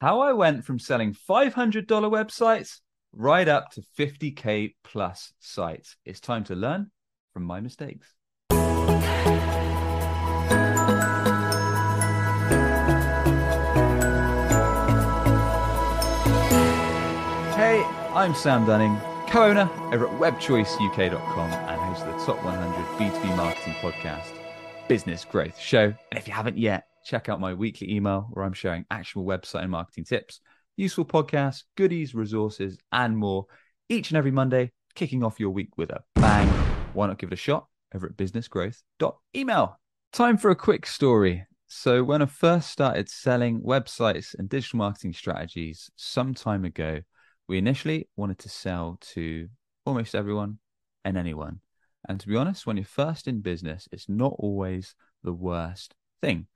how I went from selling $500 websites right up to 50K plus sites. It's time to learn from my mistakes. Hey, I'm Sam Dunning, co owner over at webchoiceuk.com and host of the Top 100 B2B Marketing Podcast, Business Growth Show. And if you haven't yet, check out my weekly email where I'm sharing actual website and marketing tips, useful podcasts, goodies, resources, and more each and every Monday, kicking off your week with a bang. Why not give it a shot over at businessgrowth.email? Time for a quick story. So, when I first started selling websites and digital marketing strategies some time ago, we initially wanted to sell to almost everyone and anyone. And to be honest, when you're first in business, it's not always the worst thing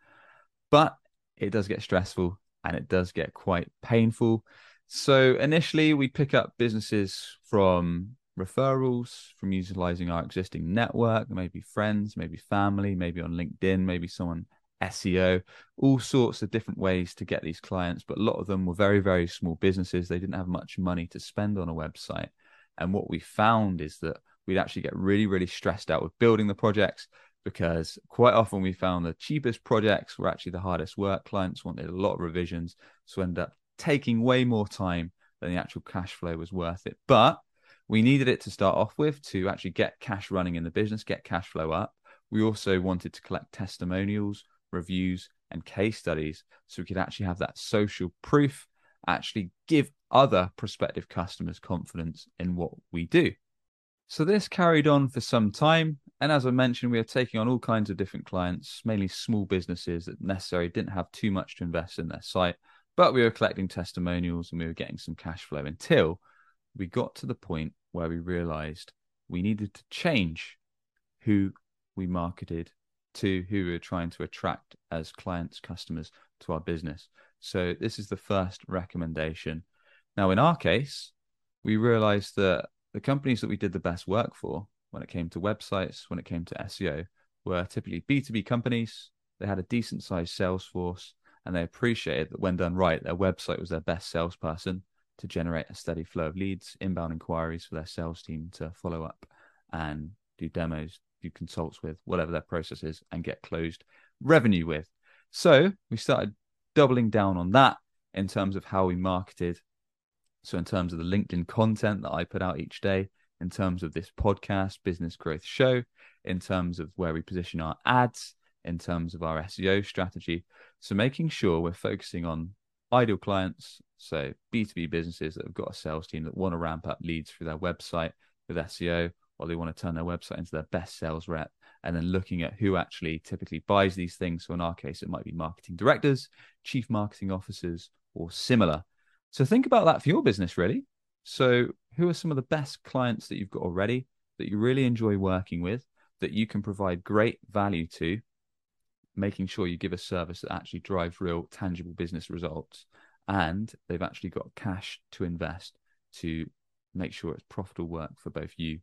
but it does get stressful and it does get quite painful. So initially, we pick up businesses from referrals, from utilizing our existing network, maybe friends, maybe family, maybe on LinkedIn, maybe someone SEO, all sorts of different ways to get these clients. But a lot of them were very, very small businesses. They didn't have much money to spend on a website. And what we found is that we'd actually get really, really stressed out with building the projects because quite often we found the cheapest projects were actually the hardest work. Clients wanted a lot of revisions, so end up taking way more time than the actual cash flow was worth it. But we needed it to start off with to actually get cash running in the business, get cash flow up. We also wanted to collect testimonials, reviews, and case studies so we could actually have that social proof, actually give other prospective customers confidence in what we do. So this carried on for some time. And as I mentioned, we are taking on all kinds of different clients, mainly small businesses that necessarily didn't have too much to invest in their site, but we were collecting testimonials and we were getting some cash flow until we got to the point where we realized we needed to change who we marketed to, who we were trying to attract as clients, customers to our business. So this is the first recommendation. Now, in our case, we realized that the companies that we did the best work for when it came to websites, when it came to SEO, were typically B2B companies. They had a decent sized sales force and they appreciated that when done right, their website was their best salesperson to generate a steady flow of leads, inbound inquiries for their sales team to follow up and do demos, do consults with, whatever their process is, and get closed revenue with. So we started doubling down on that in terms of how we marketed so, in terms of the LinkedIn content that I put out each day, in terms of this podcast, Business Growth Show, in terms of where we position our ads, in terms of our SEO strategy. So, making sure we're focusing on ideal clients, so B2B businesses that have got a sales team that want to ramp up leads through their website with SEO, or they want to turn their website into their best sales rep, and then looking at who actually typically buys these things. So, in our case, it might be marketing directors, chief marketing officers, or similar. So think about that for your business, really. So, who are some of the best clients that you've got already that you really enjoy working with, that you can provide great value to, making sure you give a service that actually drives real, tangible business results, and they've actually got cash to invest to make sure it's profitable work for both you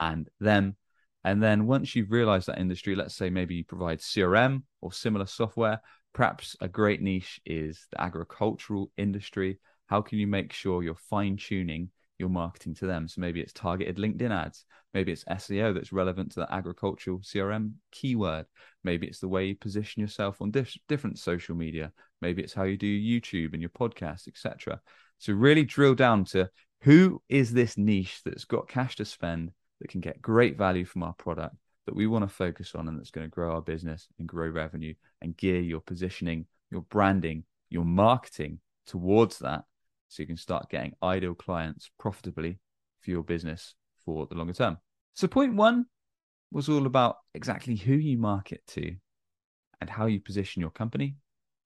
and them. And then once you've realized that industry, let's say maybe you provide CRM or similar software, perhaps a great niche is the agricultural industry how can you make sure you're fine tuning your marketing to them? So maybe it's targeted LinkedIn ads, maybe it's SEO that's relevant to the agricultural CRM keyword, maybe it's the way you position yourself on diff- different social media, maybe it's how you do YouTube and your podcast, etc. So really drill down to who is this niche that's got cash to spend that can get great value from our product that we want to focus on and that's going to grow our business and grow revenue and gear your positioning, your branding, your marketing towards that so you can start getting ideal clients profitably for your business for the longer term. So, point one was all about exactly who you market to and how you position your company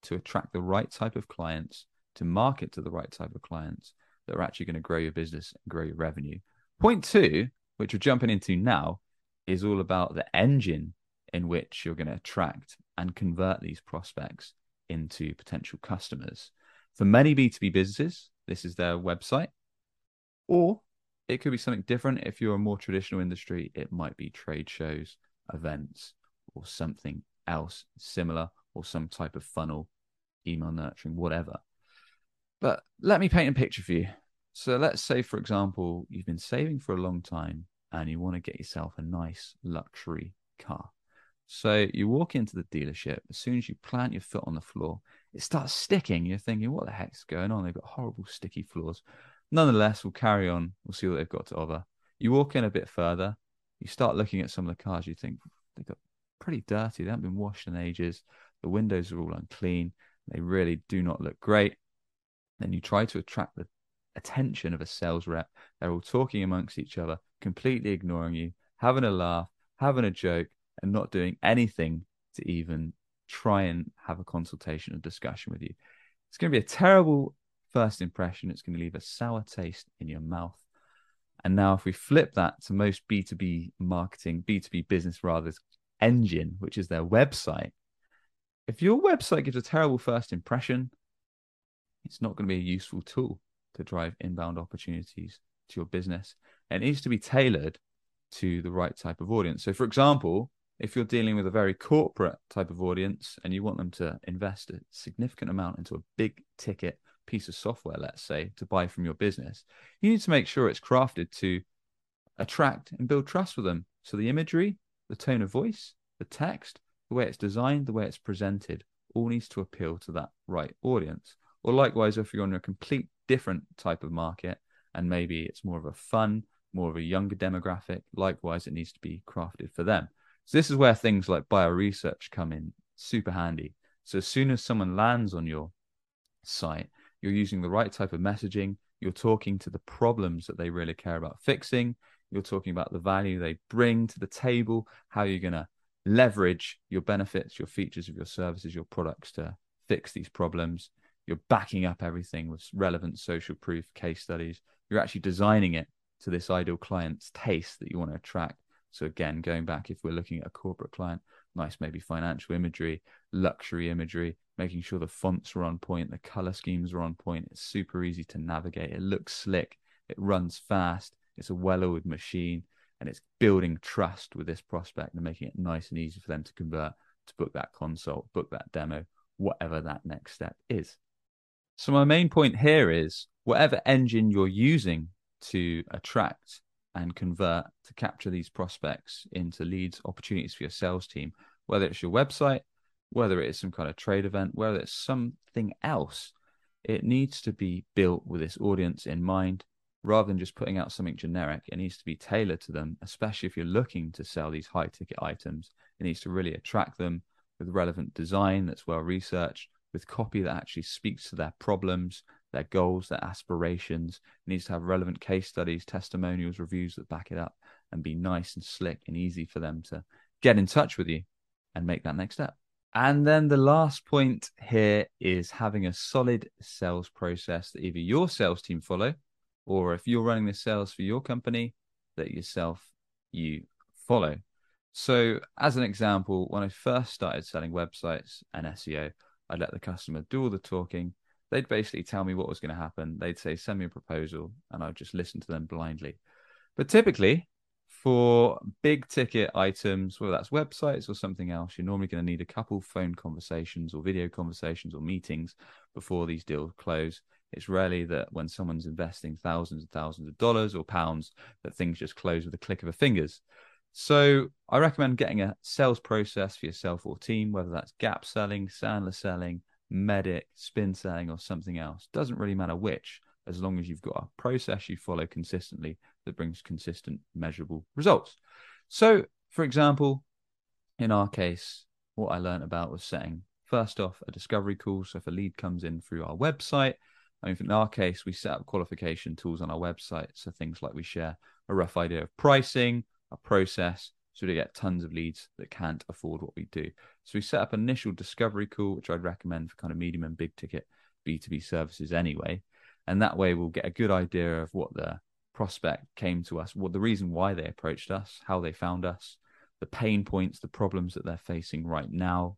to attract the right type of clients, to market to the right type of clients that are actually going to grow your business and grow your revenue. Point two, which we're jumping into now, is all about the engine in which you're going to attract and convert these prospects into potential customers. For many B2B businesses, this is their website. Or it could be something different. If you're a more traditional industry, it might be trade shows, events, or something else similar, or some type of funnel, email nurturing, whatever. But let me paint a picture for you. So let's say, for example, you've been saving for a long time and you want to get yourself a nice luxury car. So you walk into the dealership. As soon as you plant your foot on the floor, it starts sticking. You're thinking, what the heck's going on? They've got horrible sticky floors. Nonetheless, we'll carry on. We'll see what they've got to offer. You walk in a bit further. You start looking at some of the cars. You think they've got pretty dirty. They haven't been washed in ages. The windows are all unclean. They really do not look great. Then you try to attract the attention of a sales rep. They're all talking amongst each other, completely ignoring you, having a laugh, having a joke, and not doing anything to even try and have a consultation or discussion with you. It's going to be a terrible first impression. It's going to leave a sour taste in your mouth. And now, if we flip that to most B2B marketing, B2B business rather, engine, which is their website, if your website gives a terrible first impression, it's not going to be a useful tool to drive inbound opportunities to your business. It needs to be tailored to the right type of audience. So, for example, if you're dealing with a very corporate type of audience and you want them to invest a significant amount into a big ticket piece of software, let's say, to buy from your business, you need to make sure it's crafted to attract and build trust with them. So, the imagery, the tone of voice, the text, the way it's designed, the way it's presented, all needs to appeal to that right audience. Or likewise, if you're on a complete different type of market and maybe it's more of a fun, more of a younger demographic, likewise, it needs to be crafted for them. So this is where things like bio research come in super handy. So as soon as someone lands on your site, you're using the right type of messaging, you're talking to the problems that they really care about fixing, you're talking about the value they bring to the table, how you're going to leverage your benefits, your features of your services, your products to fix these problems you're backing up everything with relevant social proof case studies. You're actually designing it to this ideal client's taste that you want to attract. So again, going back, if we're looking at a corporate client, nice maybe financial imagery, luxury imagery, making sure the fonts are on point, the color schemes are on point. It's super easy to navigate. It looks slick. It runs fast. It's a well-oiled machine, and it's building trust with this prospect and making it nice and easy for them to convert to book that consult, book that demo, whatever that next step is. So my main point here is whatever engine you're using to attract and convert to capture these prospects into leads, opportunities for your sales team, whether it's your website, whether it's some kind of trade event, whether it's something else, it needs to be built with this audience in mind rather than just putting out something generic. It needs to be tailored to them, especially if you're looking to sell these high ticket items. It needs to really attract them with relevant design that's well researched, with copy that actually speaks to their problems, their goals, their aspirations. It needs to have relevant case studies, testimonials, reviews that back it up and be nice and slick and easy for them to get in touch with you and make that next step. And then the last point here is having a solid sales process that either your sales team follow, or if you're running the sales for your company, that yourself you follow. So, as an example, when I first started selling websites and SEO, I'd let the customer do all the talking. They'd basically tell me what was going to happen. They'd say, send me a proposal, and I'd just listen to them blindly. But typically, for big ticket items, whether that's websites or something else, you're normally going to need a couple phone conversations or video conversations or meetings before these deals close. It's rarely that when someone's investing thousands and thousands of dollars or pounds that things just close with a click of a fingers. So I recommend getting a sales process for yourself or team, whether that's gap selling, Sandler selling, MEDDIC, spin selling, or something else. Doesn't really matter which, as long as you've got a process you follow consistently that brings consistent, measurable results. So, for example, in our case, what I learned about was setting first off a discovery call. So if a lead comes in through our website, I mean, in our case, we set up qualification tools on our website. So things like we share a rough idea of pricing, a process so we get tons of leads that can't afford what we do. So we set up an initial discovery call, which I'd recommend for kind of medium and big ticket B2B services anyway. And that way we'll get a good idea of what the prospect came to us, what the reason why they approached us, how they found us, the pain points, the problems that they're facing right now,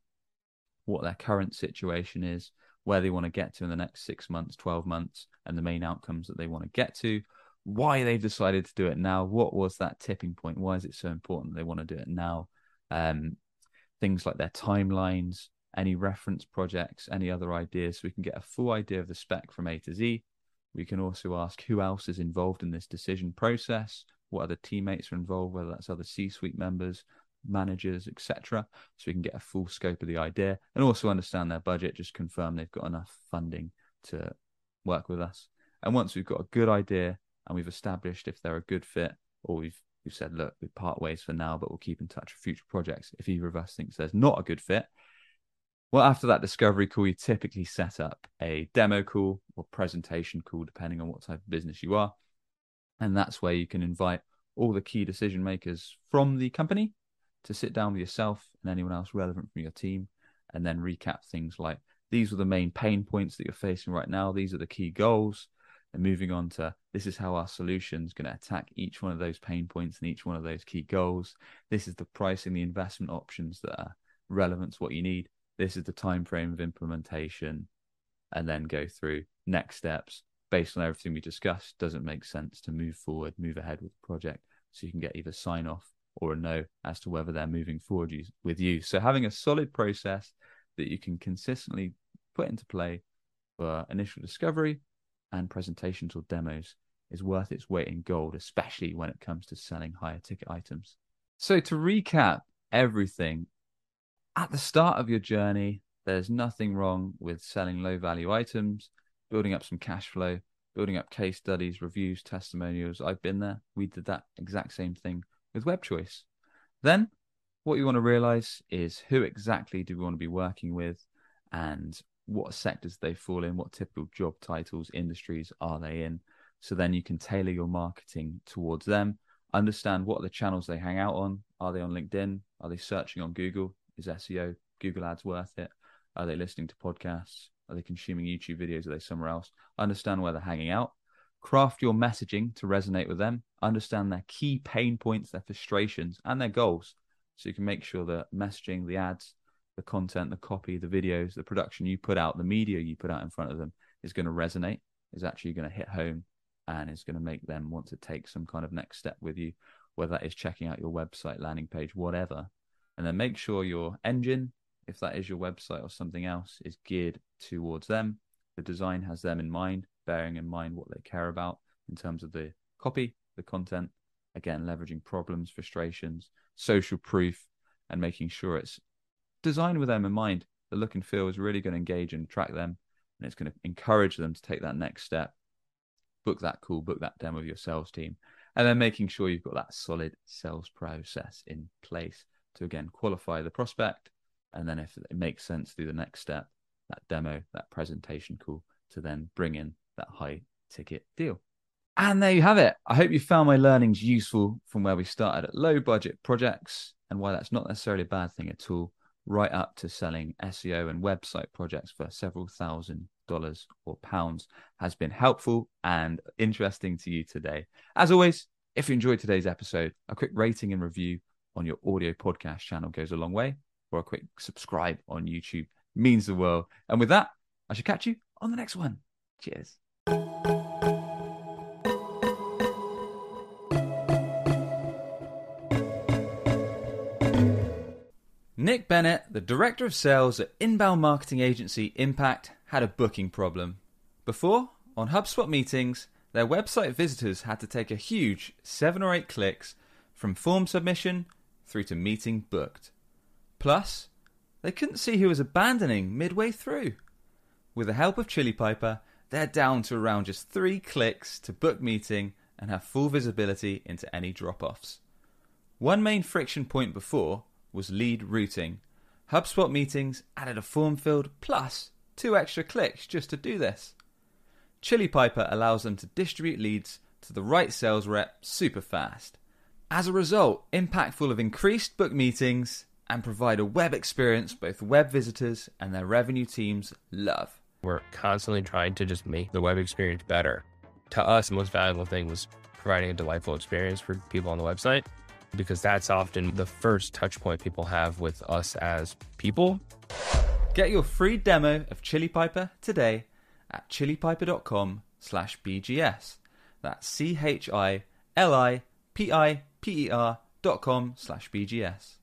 what their current situation is, where they want to get to in the next six months, 12 months, and the main outcomes that they want to get to why they've decided to do it now. What was that tipping point? Why is it so important they want to do it now? Um, things like their timelines, any reference projects, any other ideas, so we can get a full idea of the spec from A to Z. We can also ask who else is involved in this decision process, what other teammates are involved, whether that's other C suite members, managers, etc. So we can get a full scope of the idea and also understand their budget, just confirm they've got enough funding to work with us. And once we've got a good idea and we've established if they're a good fit or we've we've said, look, we part ways for now, but we'll keep in touch for future projects. If either of us thinks there's not a good fit, well, after that discovery call, you typically set up a demo call or presentation call, depending on what type of business you are. And that's where you can invite all the key decision makers from the company to sit down with yourself and anyone else relevant from your team and then recap things like these are the main pain points that you're facing right now. These are the key goals. And moving on to this is how our solution is going to attack each one of those pain points and each one of those key goals. This is the pricing, the investment options that are relevant to what you need. This is the time frame of implementation, and then go through next steps based on everything we discussed. Does it make sense to move forward, move ahead with the project, so you can get either sign off or a no as to whether they're moving forward with you. So having a solid process that you can consistently put into play for initial discovery and presentations or demos is worth its weight in gold, especially when it comes to selling higher ticket items. So, to recap everything, at the start of your journey, there's nothing wrong with selling low value items, building up some cash flow, building up case studies, reviews, testimonials. I've been there. We did that exact same thing with Web Choice. Then, what you want to realize is who exactly do we want to be working with and what sectors they fall in, what typical job titles, industries are they in. So then you can tailor your marketing towards them, understand what are the channels they hang out on. Are they on LinkedIn? Are they searching on Google? Is SEO, Google Ads worth it? Are they listening to podcasts? Are they consuming YouTube videos? Are they somewhere else? Understand where they're hanging out. Craft your messaging to resonate with them. Understand their key pain points, their frustrations, and their goals. So you can make sure that messaging, the ads, the content, the copy, the videos, the production you put out, the media you put out in front of them is going to resonate, is actually going to hit home, and is going to make them want to take some kind of next step with you, whether that is checking out your website, landing page, whatever. And then make sure your engine, if that is your website or something else, is geared towards them. The design has them in mind, bearing in mind what they care about in terms of the copy, the content, again, leveraging problems, frustrations, social proof, and making sure it's designed with them in mind. The look and feel is really going to engage and attract them, and it's going to encourage them to take that next step. Book that call, book that demo with your sales team, and then making sure you've got that solid sales process in place to again qualify the prospect, and then if it makes sense, do the next step, that demo, that presentation call, to then bring in that high ticket deal. And there you have it. I hope you found my learnings useful from where we started at low budget projects and why that's not necessarily a bad thing at all right up to selling SEO and website projects for several thousand dollars or pounds has been helpful and interesting to you today. As always, if you enjoyed today's episode, a quick rating and review on your audio podcast channel goes a long way, or a quick subscribe on YouTube means the world. And with that, I shall catch you on the next one. Cheers. Nick Bennett, the director of sales at inbound marketing agency Impact, had a booking problem. Before, on HubSpot meetings, their website visitors had to take a huge seven or eight clicks from form submission through to meeting booked. Plus, they couldn't see who was abandoning midway through. With the help of Chili Piper, they're down to around just three clicks to book meeting and have full visibility into any drop offs. One main friction point before was lead routing. HubSpot meetings added a form field plus two extra clicks just to do this. Chili Piper allows them to distribute leads to the right sales rep super fast. As a result, Impactful have increased book meetings and provide a web experience both web visitors and their revenue teams love. We're constantly trying to just make the web experience better. To us, the most valuable thing was providing a delightful experience for people on the website because that's often the first touch point people have with us as people. Get your free demo of Chili Piper today at chilipiper.com slash BGS. That's C H I L I P I P E R dot com slash BGS.